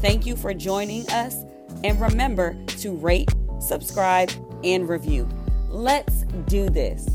Thank you for joining us, and remember to rate, subscribe, and review. Let's do this.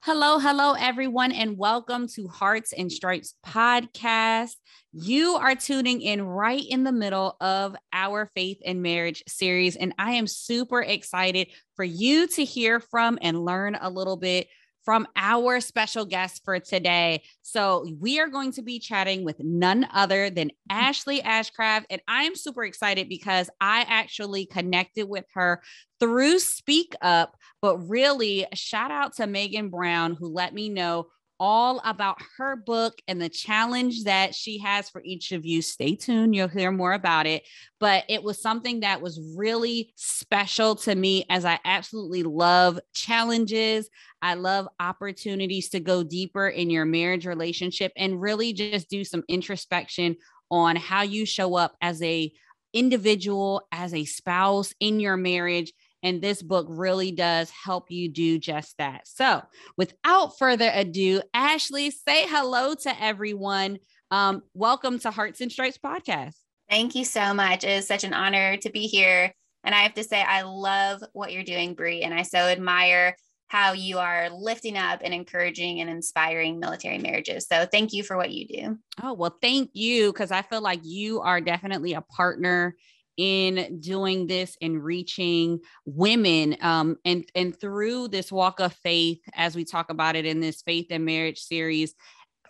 Hello, hello, everyone, and welcome to Hearts and Stripes podcast. You are tuning in right in the middle of our faith and marriage series, and I am super excited for you to hear from and learn a little bit from our special guest for today. So, we are going to be chatting with none other than Ashley Ashcraft. And I'm super excited because I actually connected with her through Speak Up. But really, shout out to Megan Brown, who let me know all about her book and the challenge that she has for each of you. Stay tuned, you'll hear more about it. But it was something that was really special to me as I absolutely love challenges. I love opportunities to go deeper in your marriage relationship and really just do some introspection on how you show up as a individual, as a spouse in your marriage and this book really does help you do just that. So, without further ado, Ashley, say hello to everyone. Um, welcome to Hearts and Stripes podcast. Thank you so much. It is such an honor to be here. And I have to say, I love what you're doing, Bree, and I so admire how you are lifting up and encouraging and inspiring military marriages. So thank you for what you do. Oh, well, thank you. Cause I feel like you are definitely a partner in doing this and reaching women um, and and through this walk of faith as we talk about it in this faith and marriage series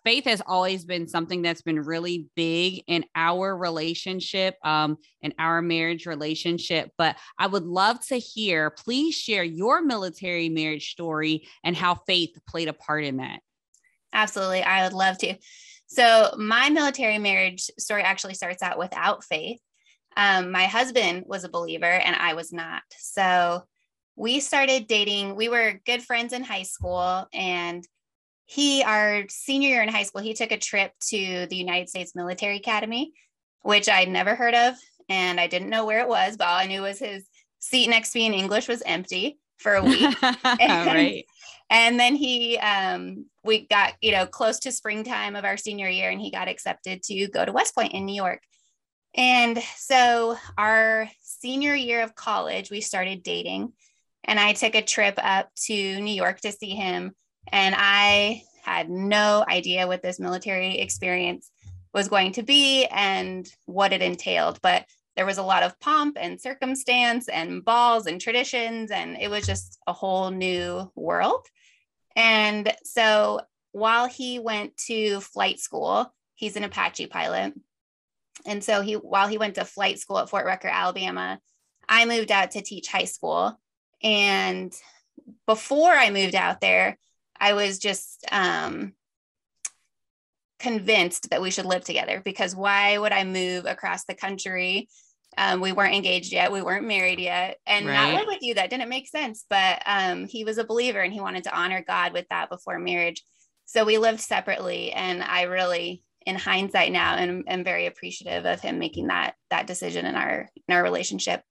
faith has always been something that's been really big in our relationship um, in our marriage relationship. But i would love to hear please share your military marriage story and how faith played a part in that. Absolutely. I would love to. So my military marriage story actually starts out without faith um, my husband was a believer and I was not. So we started dating. We were good friends in high school. And he, our senior year in high school, he took a trip to the United States Military Academy, which I'd never heard of. And I didn't know where it was, but all I knew was his seat next to me in English was empty for a week. and, right. And then he, um, we got, you know, close to springtime of our senior year and he got accepted to go to West Point in New York. And so, our senior year of college, we started dating, and I took a trip up to New York to see him. And I had no idea what this military experience was going to be and what it entailed. But there was a lot of pomp and circumstance and balls and traditions, and it was just a whole new world. And so, while he went to flight school, he's an Apache pilot and so he, while he went to flight school at Fort Rucker, Alabama, I moved out to teach high school. And before I moved out there, I was just um, convinced that we should live together because why would I move across the country? Um, we weren't engaged yet, we weren't married yet, and right. not live with you. That didn't make sense. But um, he was a believer and he wanted to honor God with that before marriage. So we lived separately, and I really in hindsight now and I'm very appreciative of him making that that decision in our in our relationship.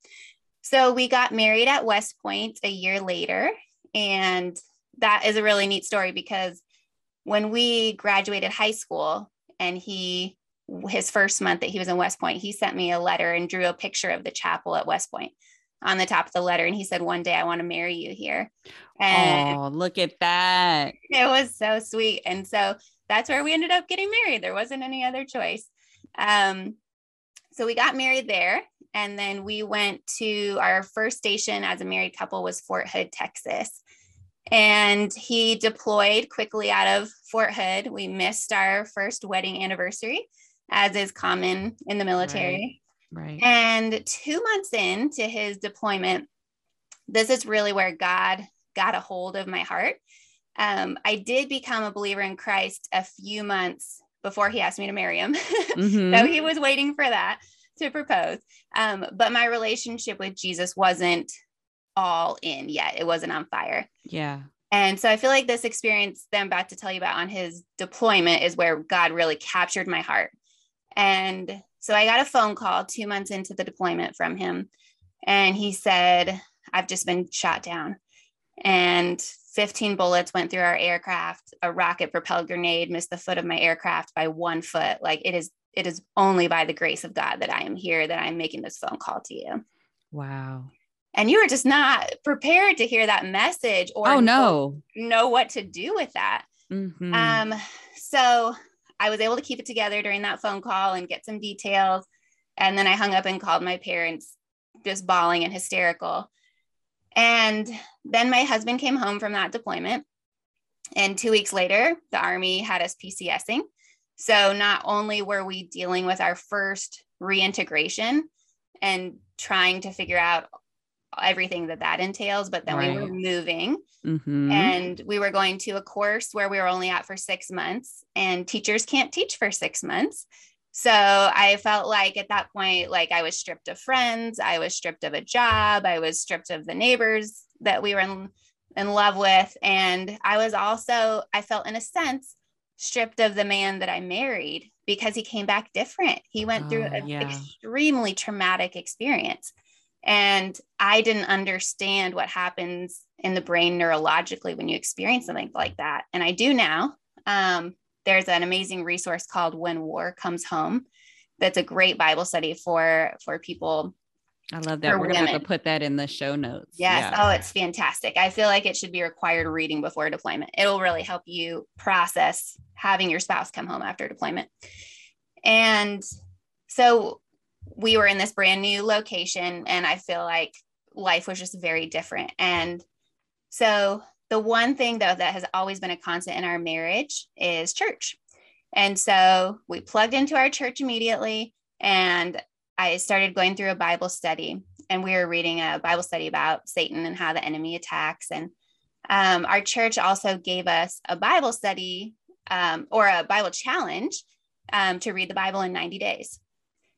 So we got married at West Point a year later and that is a really neat story because when we graduated high school and he his first month that he was in West Point, he sent me a letter and drew a picture of the chapel at West Point on the top of the letter. And he said, One day I want to marry you here. And oh, look at that. It was so sweet. And so that's where we ended up getting married. There wasn't any other choice. Um, so we got married there. And then we went to our first station as a married couple was Fort Hood, Texas. And he deployed quickly out of Fort Hood. We missed our first wedding anniversary, as is common in the military. Right. right. And two months into his deployment, this is really where God got a hold of my heart um, I did become a believer in Christ a few months before he asked me to marry him. Mm-hmm. so he was waiting for that to propose. Um, but my relationship with Jesus wasn't all in yet. It wasn't on fire. Yeah. And so I feel like this experience that I'm about to tell you about on his deployment is where God really captured my heart. And so I got a phone call two months into the deployment from him. And he said, I've just been shot down. And 15 bullets went through our aircraft. A rocket propelled grenade missed the foot of my aircraft by one foot. Like it is, it is only by the grace of God that I am here, that I'm making this phone call to you. Wow and you were just not prepared to hear that message or oh no know, what to do with that mm-hmm. um so i was able to keep it together during that phone call and get some details and then i hung up and called my parents just bawling and hysterical and then my husband came home from that deployment and two weeks later the army had us pcsing so not only were we dealing with our first reintegration and trying to figure out everything that that entails. But then right. we were moving mm-hmm. and we were going to a course where we were only at for six months, and teachers can't teach for six months. So I felt like at that point, like I was stripped of friends, I was stripped of a job, I was stripped of the neighbors that we were in, in love with. And I was also, I felt in a sense, stripped of the man that I married because he came back different. He went oh, through an yeah. extremely traumatic experience. And I didn't understand what happens in the brain neurologically when you experience something like that. And I do now. Um, there's an amazing resource called When War Comes Home. That's a great Bible study for for people. I love that. We're gonna have to put that in the show notes. Yes. Yeah. Oh, it's fantastic. I feel like it should be required reading before deployment. It will really help you process having your spouse come home after deployment. And so we were in this brand new location and I feel like life was just very different. And so the one thing though that has always been a constant in our marriage is church. And so we plugged into our church immediately and I started going through a Bible study and we were reading a Bible study about Satan and how the enemy attacks. And um, our church also gave us a Bible study um, or a Bible challenge um, to read the Bible in 90 days.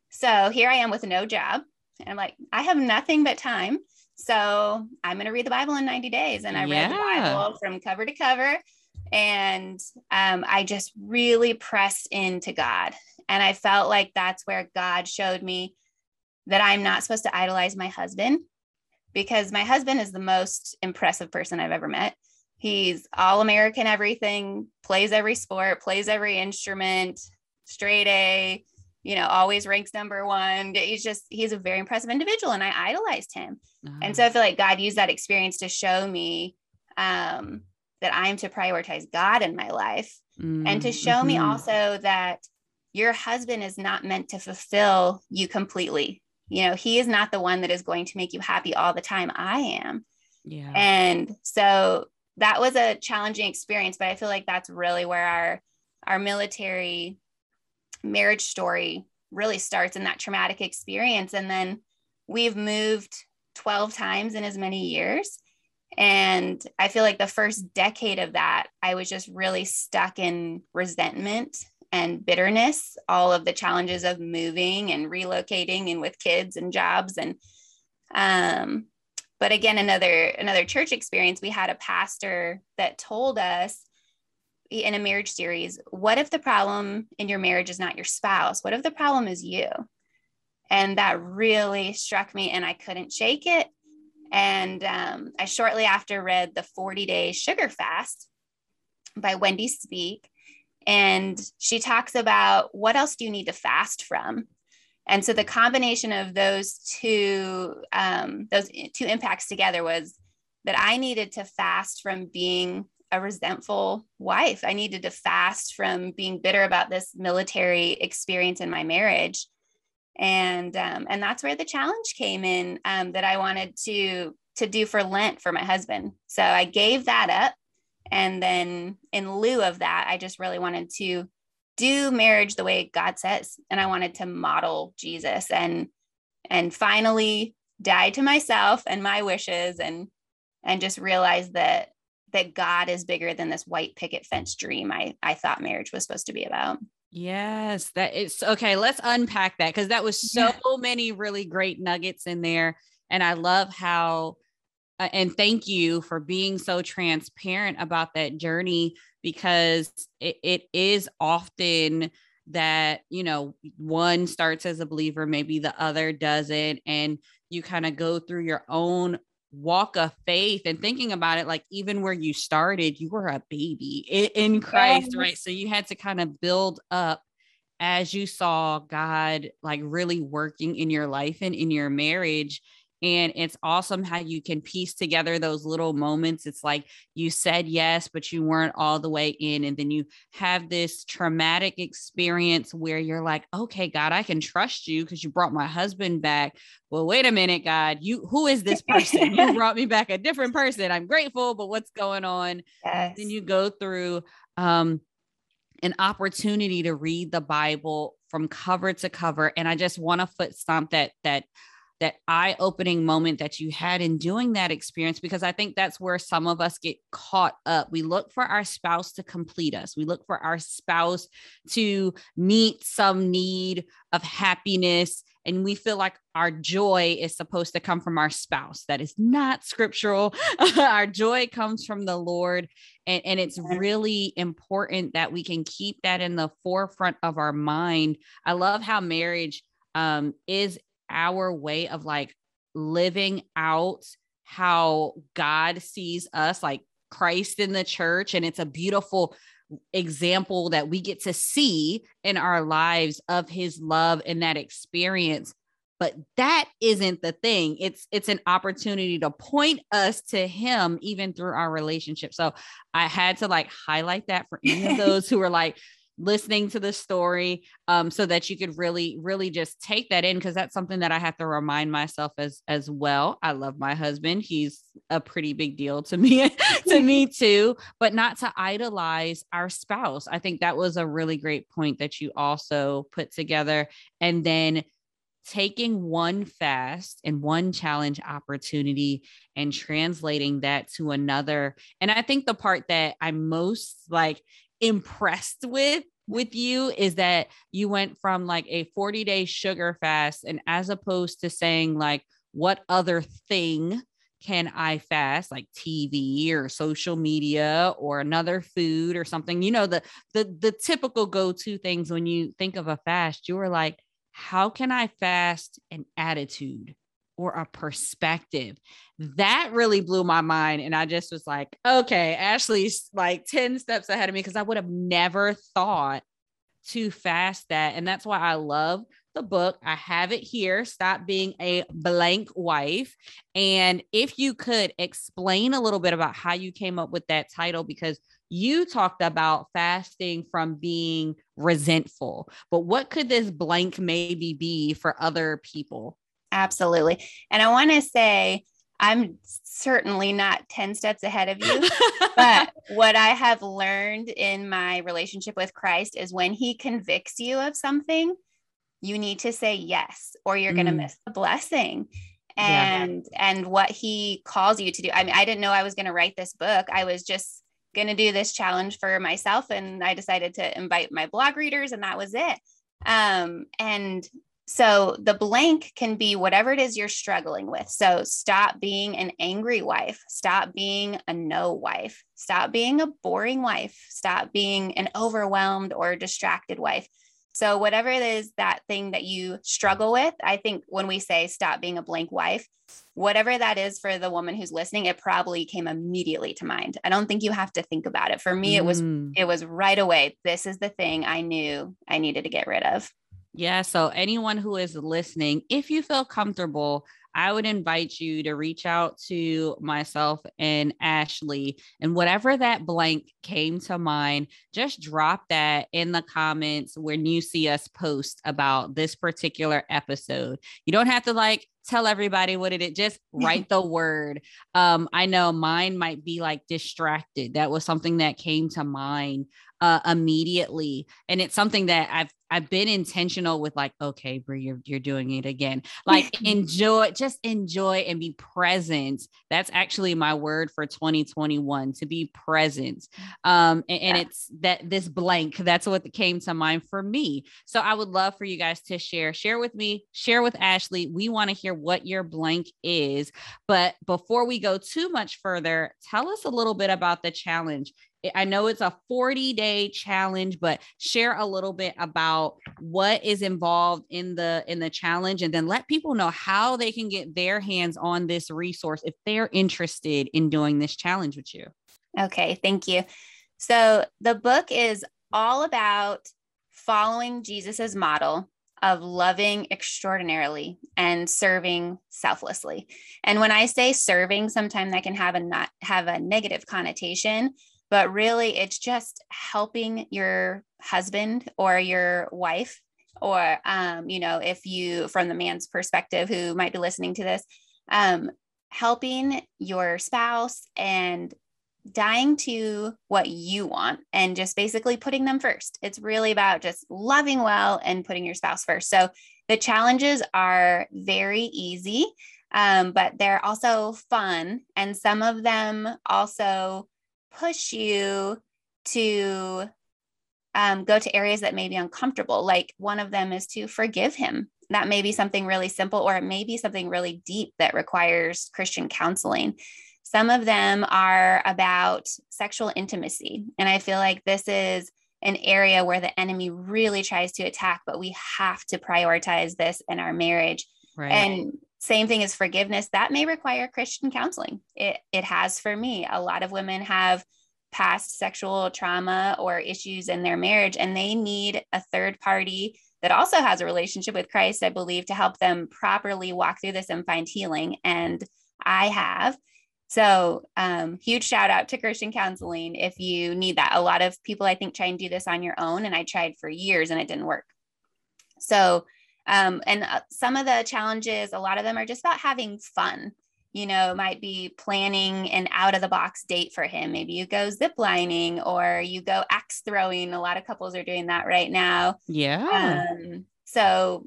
So here I am with no job. And I'm like, I have nothing but time. So I'm going to read the Bible in 90 days. And I yeah. read the Bible from cover to cover. And um, I just really pressed into God. And I felt like that's where God showed me that I'm not supposed to idolize my husband because my husband is the most impressive person I've ever met. He's all American, everything, plays every sport, plays every instrument, straight A, you know, always ranks number one. He's just, he's a very impressive individual and I idolized him. Uh-huh. And so I feel like God used that experience to show me um, that I'm to prioritize God in my life mm-hmm. and to show mm-hmm. me also that your husband is not meant to fulfill you completely. You know, he is not the one that is going to make you happy all the time. I am. Yeah. And so that was a challenging experience, but I feel like that's really where our our military marriage story really starts in that traumatic experience. And then we've moved 12 times in as many years. And I feel like the first decade of that, I was just really stuck in resentment and bitterness, all of the challenges of moving and relocating and with kids and jobs. And, um, but again, another, another church experience, we had a pastor that told us in a marriage series what if the problem in your marriage is not your spouse? What if the problem is you? And that really struck me and i couldn't shake it. And um, i shortly after read the 40 day sugar fast by Wendy Speake and she talks about what else do you need to fast from? And so the combination of those two um, those two impacts together was that i needed to fast from being a resentful wife. I needed to fast from being bitter about this military experience in my marriage. And um, and that's where the challenge came in um, that I wanted to to do for Lent for my husband. So I gave that up. And then in lieu of that, I just really wanted to do marriage the way God says. And I wanted to model Jesus and and finally die to myself and my wishes and and just realize that that God is bigger than this white picket fence dream I, I thought marriage was supposed to be about. Yes, that is okay. Let's unpack that because that was so yeah. many really great nuggets in there. And I love how, uh, and thank you for being so transparent about that journey because it, it is often that, you know, one starts as a believer, maybe the other doesn't. And you kind of go through your own walk of faith and thinking about it like even where you started you were a baby in, christ right? So you had to kind of build up as you saw god like really working in your life and in your marriage and it's awesome how you can piece together those little moments. It's like you said yes, but you weren't all the way in. And then you have this traumatic experience where you're like, okay, God, I can trust you because you brought my husband back. Well, wait a minute, God, you who is this person? you brought me back a different person. I'm grateful, but what's going on? Yes. Then you go through um an opportunity to read the Bible from cover to cover. And I just want to foot stomp that that that eye-opening moment that you had in doing that experience because i think that's where some of us get caught up. We look for our spouse to complete us. We look for our spouse to meet some need of happiness and we feel like our joy is supposed to come from our spouse. That is not scriptural. Our joy comes from the lord and, and it's really important that we can keep that in the forefront of our mind. I love how marriage um, is our way of like living out how God sees us, like Christ in the church. And it's a beautiful example that we get to see in our lives of his love and that experience. But that isn't the thing. It's it's an opportunity to point us to him even through our relationship. So i had to like highlight that for any of those who are like listening to the story um, so that you could really really just take that in because that's something that i have to remind myself as as well. I love my husband. He's a pretty big deal to me to me too but not to idolize our spouse. I think that was a really great point that you also put together. And then taking one fast and one challenge opportunity and translating that to another. And i think the part that i'm most like impressed with with you is that you went from like a 40 day sugar fast and as opposed to saying like what other thing can I fast like TV or social media or another food or something? You know the the the typical go-to things when you think of a fast you were like how can I fast an attitude or a perspective. That really blew my mind. And I just was like, okay, Ashley's like 10 steps ahead of me because I would have never thought to fast that. And that's why I love the book. I have it here. Stop being a blank wife. And if you could explain a little bit about how you came up with that title, because you talked about fasting from being resentful, but what could this blank maybe be for other people? Absolutely. And I want to say, I'm certainly not 10 steps ahead of you. but what I have learned in my relationship with Christ is when he convicts you of something, you need to say yes, or you're mm. going to miss the blessing. And yeah. and what he calls you to do. I mean, I didn't know I was going to write this book. I was just going to do this challenge for myself and I decided to invite my blog readers and that was it. Um, and so the blank can be whatever it is you're struggling with. So stop being an angry wife, stop being a no wife, stop being a boring wife, stop being an overwhelmed or distracted wife. So whatever it is that thing that you struggle with, I think when we say stop being a blank wife, whatever that is for the woman who's listening, it probably came immediately to mind. I don't think you have to think about it. For me, it was mm. it was right away. This is the thing I knew I needed to get rid of. Yeah. So, anyone who is listening, if you feel comfortable, I would invite you to reach out to myself and Ashley. And whatever that blank came to mind, just drop that in the comments when you see us post about this particular episode. You don't have to like tell everybody what it is, just write the word. Um, I know mine might be like distracted. That was something that came to mind uh, immediately. And it's something that I've I've been intentional with like, okay, Bree, you're you're doing it again. Like enjoy, just enjoy and be present. That's actually my word for 2021 to be present. Um, and, and yeah. it's that this blank, that's what came to mind for me. So I would love for you guys to share, share with me, share with Ashley. We want to hear what your blank is. But before we go too much further, tell us a little bit about the challenge. I know it's a 40 day challenge, but share a little bit about what is involved in the in the challenge and then let people know how they can get their hands on this resource if they're interested in doing this challenge with you. Okay, thank you. So the book is all about following Jesus's model of loving extraordinarily and serving selflessly. And when I say serving, sometimes that can have a not have a negative connotation, but really it's just helping your husband or your wife or um, you know if you from the man's perspective who might be listening to this um, helping your spouse and dying to what you want and just basically putting them first. It's really about just loving well and putting your spouse first. So the challenges are very easy um, but they're also fun and some of them also push you to um, go to areas that may be uncomfortable. Like one of them is to forgive him. That may be something really simple, or it may be something really deep that requires Christian counseling. Some of them are about sexual intimacy. And I feel like this is an area where the enemy really tries to attack, but we have to prioritize this in our marriage. Right. And same thing as forgiveness. That may require christian counseling. It, it has for me. A lot of women have past sexual trauma or issues in their marriage and they need a third party that also has a relationship with christ i believe to help them properly walk through this and find healing and i have. So um, huge shout out to christian counseling if you need that. A lot of people i think try and do this on your own and i tried for years and it didn't work. So um, and uh, some of the challenges, a lot of them are just about having fun. You know, might be planning an out of the box date for him. Maybe you go ziplining or you go axe throwing. A lot of couples are doing that right now. Yeah. Um, so,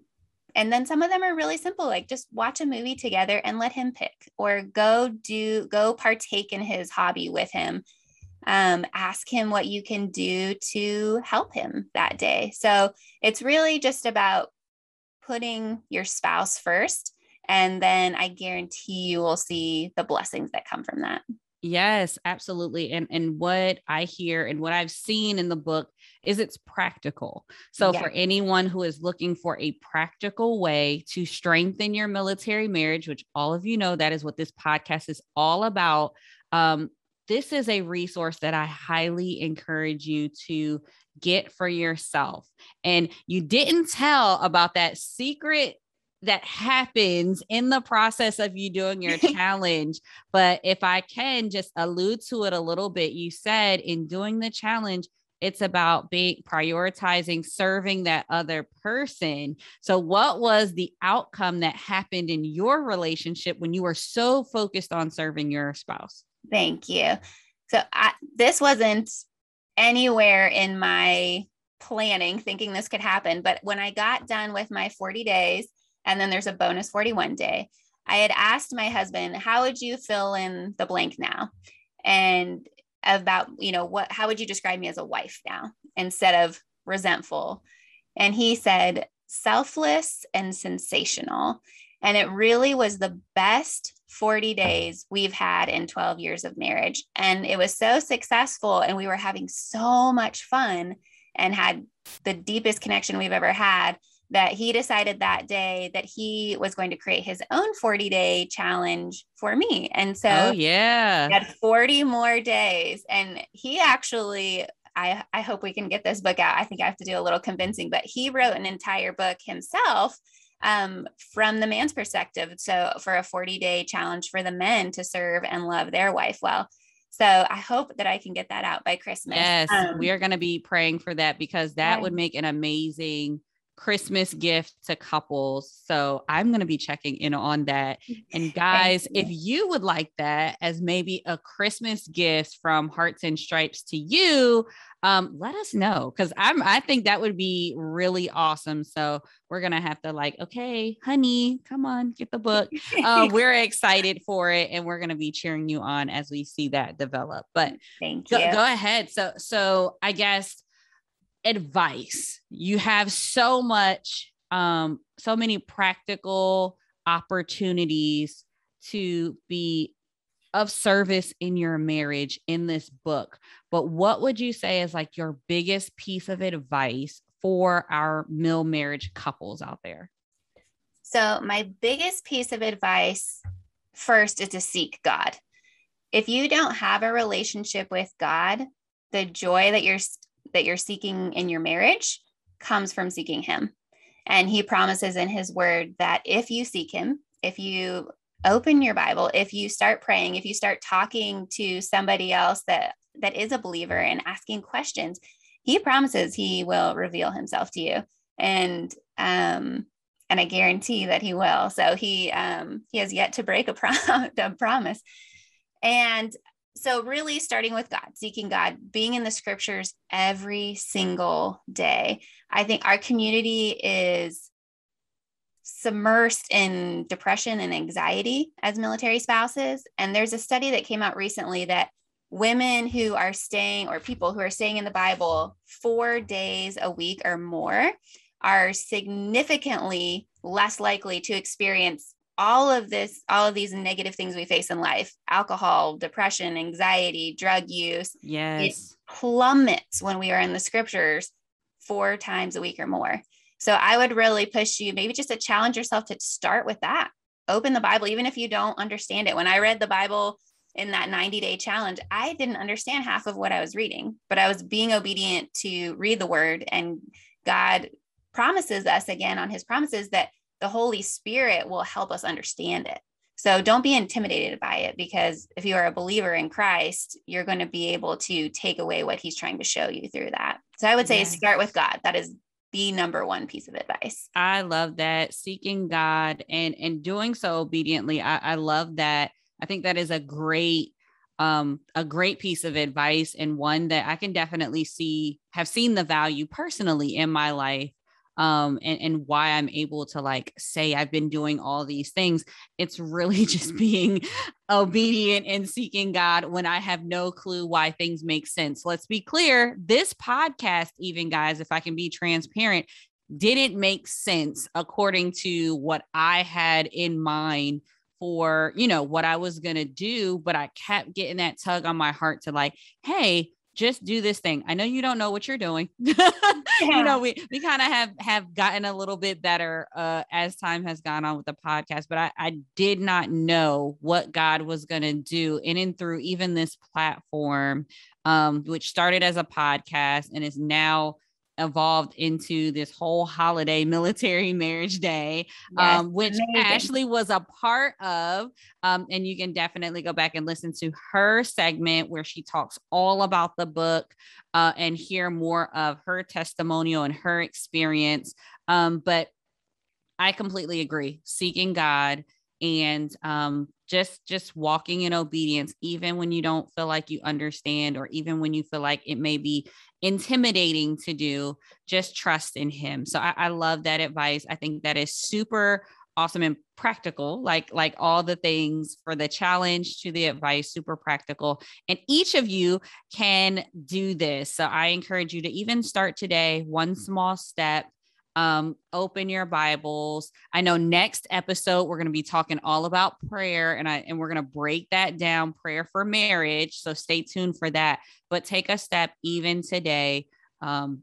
and then some of them are really simple, like just watch a movie together and let him pick, or go do, go partake in his hobby with him. Um, ask him what you can do to help him that day. So it's really just about putting your spouse first. And then I guarantee you will see the blessings that come from that. Yes, absolutely. And and what I hear and what I've seen in the book is it's practical. So yeah. for anyone who is looking for a practical way to strengthen your military marriage, which all of you know that is what this podcast is all about, um, this is a resource that I highly encourage you to get for yourself. And you didn't tell about that secret that happens in the process of you doing your challenge. But if I can just allude to it a little bit, you said in doing the challenge, it's about being prioritizing serving that other person. So, what was the outcome that happened in your relationship when you were so focused on serving your spouse? Thank you. So, I, this wasn't anywhere in my planning thinking this could happen. But when I got done with my 40 days, and then there's a bonus 41 day, I had asked my husband, How would you fill in the blank now? And about, you know, what, how would you describe me as a wife now instead of resentful? And he said, selfless and sensational. And it really was the best 40 days we've had in 12 years of marriage. And it was so successful. And we were having so much fun and had the deepest connection we've ever had that he decided that day that he was going to create his own 40 day challenge for me. And oh, so, oh, yeah, had 40 more days. And he actually, I, I hope we can get this book out. I think I have to do a little convincing, but he wrote an entire book himself um, from the man's perspective. So, for a 40 day challenge for the men to serve and love their wife well. So, I hope that I can get that out by Christmas. Yes, um, we are going to be praying for that because that would make an amazing Christmas gift to couples. So I'm going to be checking in on that. And guys, if you would like that as maybe a Christmas gift from Hearts and Stripes to you, um, let us know because I'm I think that would be really awesome. So we're gonna have to like, okay, honey, come on, get the book. Uh, we're excited for it, and we're gonna be cheering you on as we see that develop. But thank go, you. Go ahead. So so I guess advice. You have so much, um, so many practical opportunities to be of service in your marriage in this book. But what would you say is like your biggest piece of advice for our mil marriage couples out there? So, my biggest piece of advice first is to seek God. If you don't have a relationship with God, the joy that you're that you're seeking in your marriage comes from seeking him. And he promises in his word that if you seek him, if you open your Bible, if you start praying, if you start talking to somebody else that that is a believer and asking questions, he promises he will reveal himself to you. And um and I guarantee that he will. So he um he has yet to break a, prom- a promise. And so really starting with god seeking god being in the scriptures every single day. I think our community is submersed in depression and anxiety as military spouses. And there's a study that came out recently that women who are staying or people who are staying in the bible four days a week or more are significantly less likely to experience all of this, all of these negative things we face in life alcohol, depression, anxiety, drug use yes. plummets when we are in the scriptures four times a week or more. So I would really push you maybe just to challenge yourself to start with that. Open the Bible, even if you don't understand it. When I read the Bible in that 90 day challenge, I didn't understand half of what I was reading, but I was being obedient to read the word. And God promises us again on his promises that the Holy Spirit will help us understand it. So don't be intimidated by it because if you are a believer in Christ, you're going to be able to take away what he's trying to show you through that. So I would say yes. start with God. That is the number one piece of advice. I love that seeking God and and doing so obediently. I, I love that. I think that is a great um, a great piece of advice and one that I can definitely see have seen the value personally in my life um, and, and why I'm able to like say I've been doing all these things. It's really just being obedient and seeking God when I have no clue why things make sense. Let's be clear this podcast, even guys, if I can be transparent, didn't make sense according to what I had in mind for you know what I was going to do but I kept getting that tug on my heart to like hey just do this thing. I know you don't know what you're doing. yeah. You know, we we kind of have have gotten a little bit better uh, as time has gone on with the podcast, but I, I did not know what God was going to do in and through even this platform, um, which started as a podcast and is now evolved into this whole holiday military marriage day yes, um, which amazing. ashley was a part of um, and you can definitely go back and listen to her segment where she talks all about the book uh, and hear more of her testimonial and her experience um, but i completely agree seeking god and um, just just walking in obedience even when you don't feel like you understand or even when you feel like it may be intimidating to do just trust in him. So I, I love that advice. I think that is super awesome and practical like like all the things for the challenge to the advice super practical. And each of you can do this. So i encourage you to even start today one small step um, open your Bibles. I know next episode we're going to be talking all about prayer and I and we're going to break that down prayer for marriage. So stay tuned for that. But take a step even today um,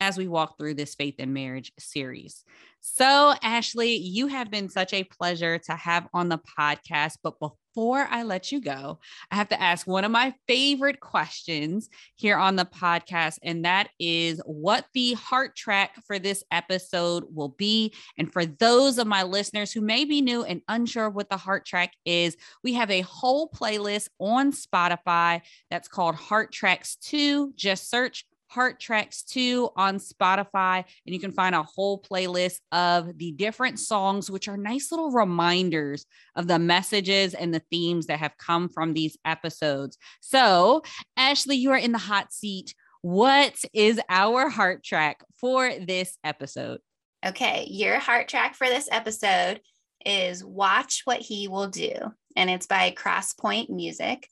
as we walk through this faith and marriage series. So, Ashley, you have been such a pleasure to have on the podcast. But before I let you go, I have to ask one of my favorite questions here on the podcast, and that is what the heart track for this episode will be. And for those of my listeners who may be new and unsure what the heart track is, we have a whole playlist on Spotify that's called Heart Tracks 2. Just search Heart Tracks 2 on Spotify, and you can find a whole playlist of the different songs, which are nice little reminders of the messages and the themes that have come from these episodes. So, Ashley, you are in the hot seat. What is our heart track for this episode? Okay, your heart track for this episode is Watch What He Will Do, and it's by Crosspoint Music.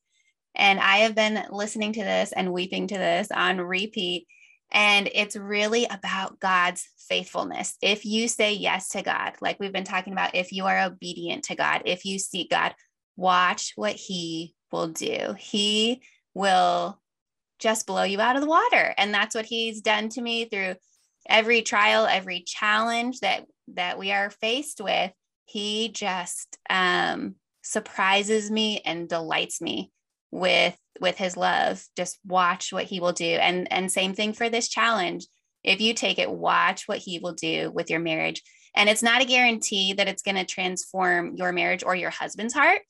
And I have been listening to this and weeping to this on repeat. And it's really about God's faithfulness. If you say yes to God, like we've been talking about, if you are obedient to God, if you seek God, watch what He will do. He will just blow you out of the water. And that's what He's done to me through every trial, every challenge that that we are faced with. He just um, surprises me and delights me with with his love just watch what he will do. And and same thing for this challenge. If you take it watch what he will do with your marriage. And it's not a guarantee that it's going to transform your marriage or your husband's heart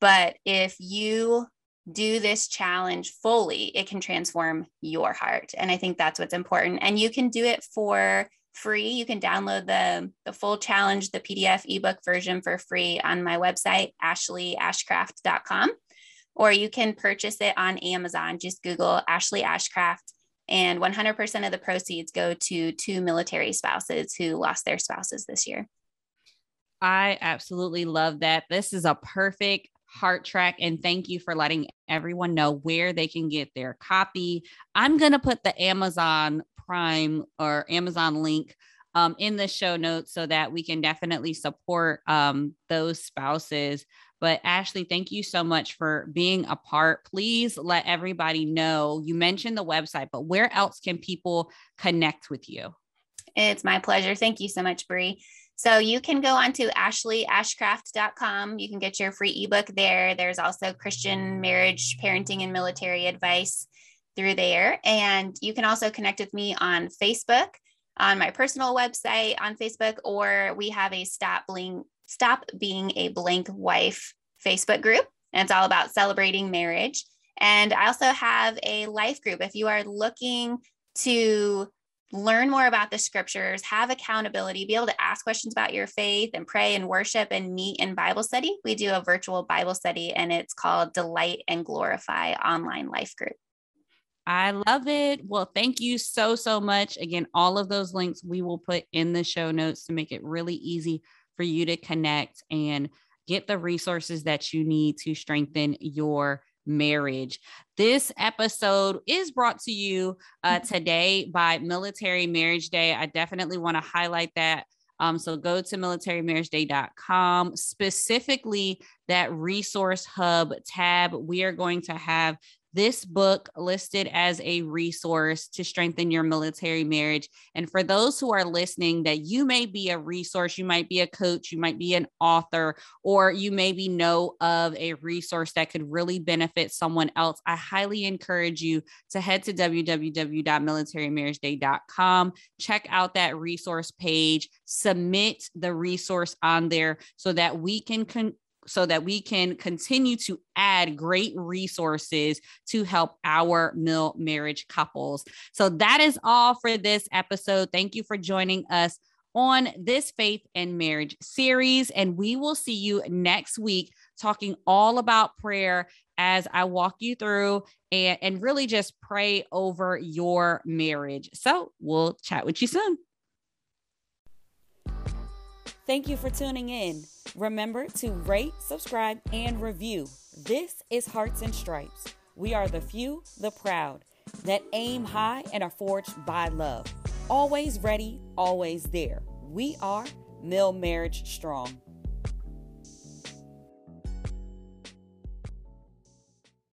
but if you do this challenge fully it can transform your heart. And i think that's what's important. And you can do it for free. You can download the the full challenge the pdf ebook version for free on my website ashleyashcraft.com or you can purchase it on Amazon. Just Google Ashley Ashcraft, and 100% of the proceeds go to two military spouses who lost their spouses this year. I absolutely love that. This is a perfect heart track and thank you for letting everyone know where they can get their copy. I'm going to put the Amazon Prime or Amazon link um, in the show notes so that we can definitely support um, those spouses but Ashley, thank you so much for being a part. Please let everybody know. You mentioned the website, but where else can people connect with you? It's my pleasure. Thank you so much, Bree. So you can go on to ashleyashcraft.com. You can get your free ebook there. There's also Christian marriage, parenting, and military advice through there. And you can also connect with me on Facebook, on my personal website on Facebook, or we have a Stop Bling Stop Being a Blank Wife Facebook group. And it's all about celebrating marriage. And I also have a life group. If you are looking to learn more about the scriptures, have accountability, be able to ask questions about your faith and pray and worship and meet in Bible study, we do a virtual Bible study and it's called Delight and Glorify Online Life Group. I love it. Well, thank you so, so much. Again, all of those links we will put in the show notes to make it really easy for you to connect and get the resources that you need to strengthen your marriage. This episode is brought to you uh, mm-hmm. today by Military Marriage Day. I definitely want to highlight that. Um, so go to militarymarriageday.com, specifically that resource hub tab. We are going to have this book listed as a resource to strengthen your military marriage. And for those who are listening, that you may be a resource, you might be a coach, you might be an author, or you maybe know of a resource that could really benefit someone else, I highly encourage you to head to www.militarymarriageday.com, check out that resource page, submit the resource on there so that we can con- so that we can continue to add great resources to help our mil marriage couples. So that is all for this episode. Thank you for joining us on this faith and marriage series. And we will see you next week talking all about prayer as I walk you through and, and really just pray over your marriage. So we'll chat with you soon. Thank you for tuning in. Remember to rate, subscribe, and review. This is Hearts and Stripes. We are the few, the proud, that aim high and are forged by love. Always ready, always there. We are Mil Marriage Strong.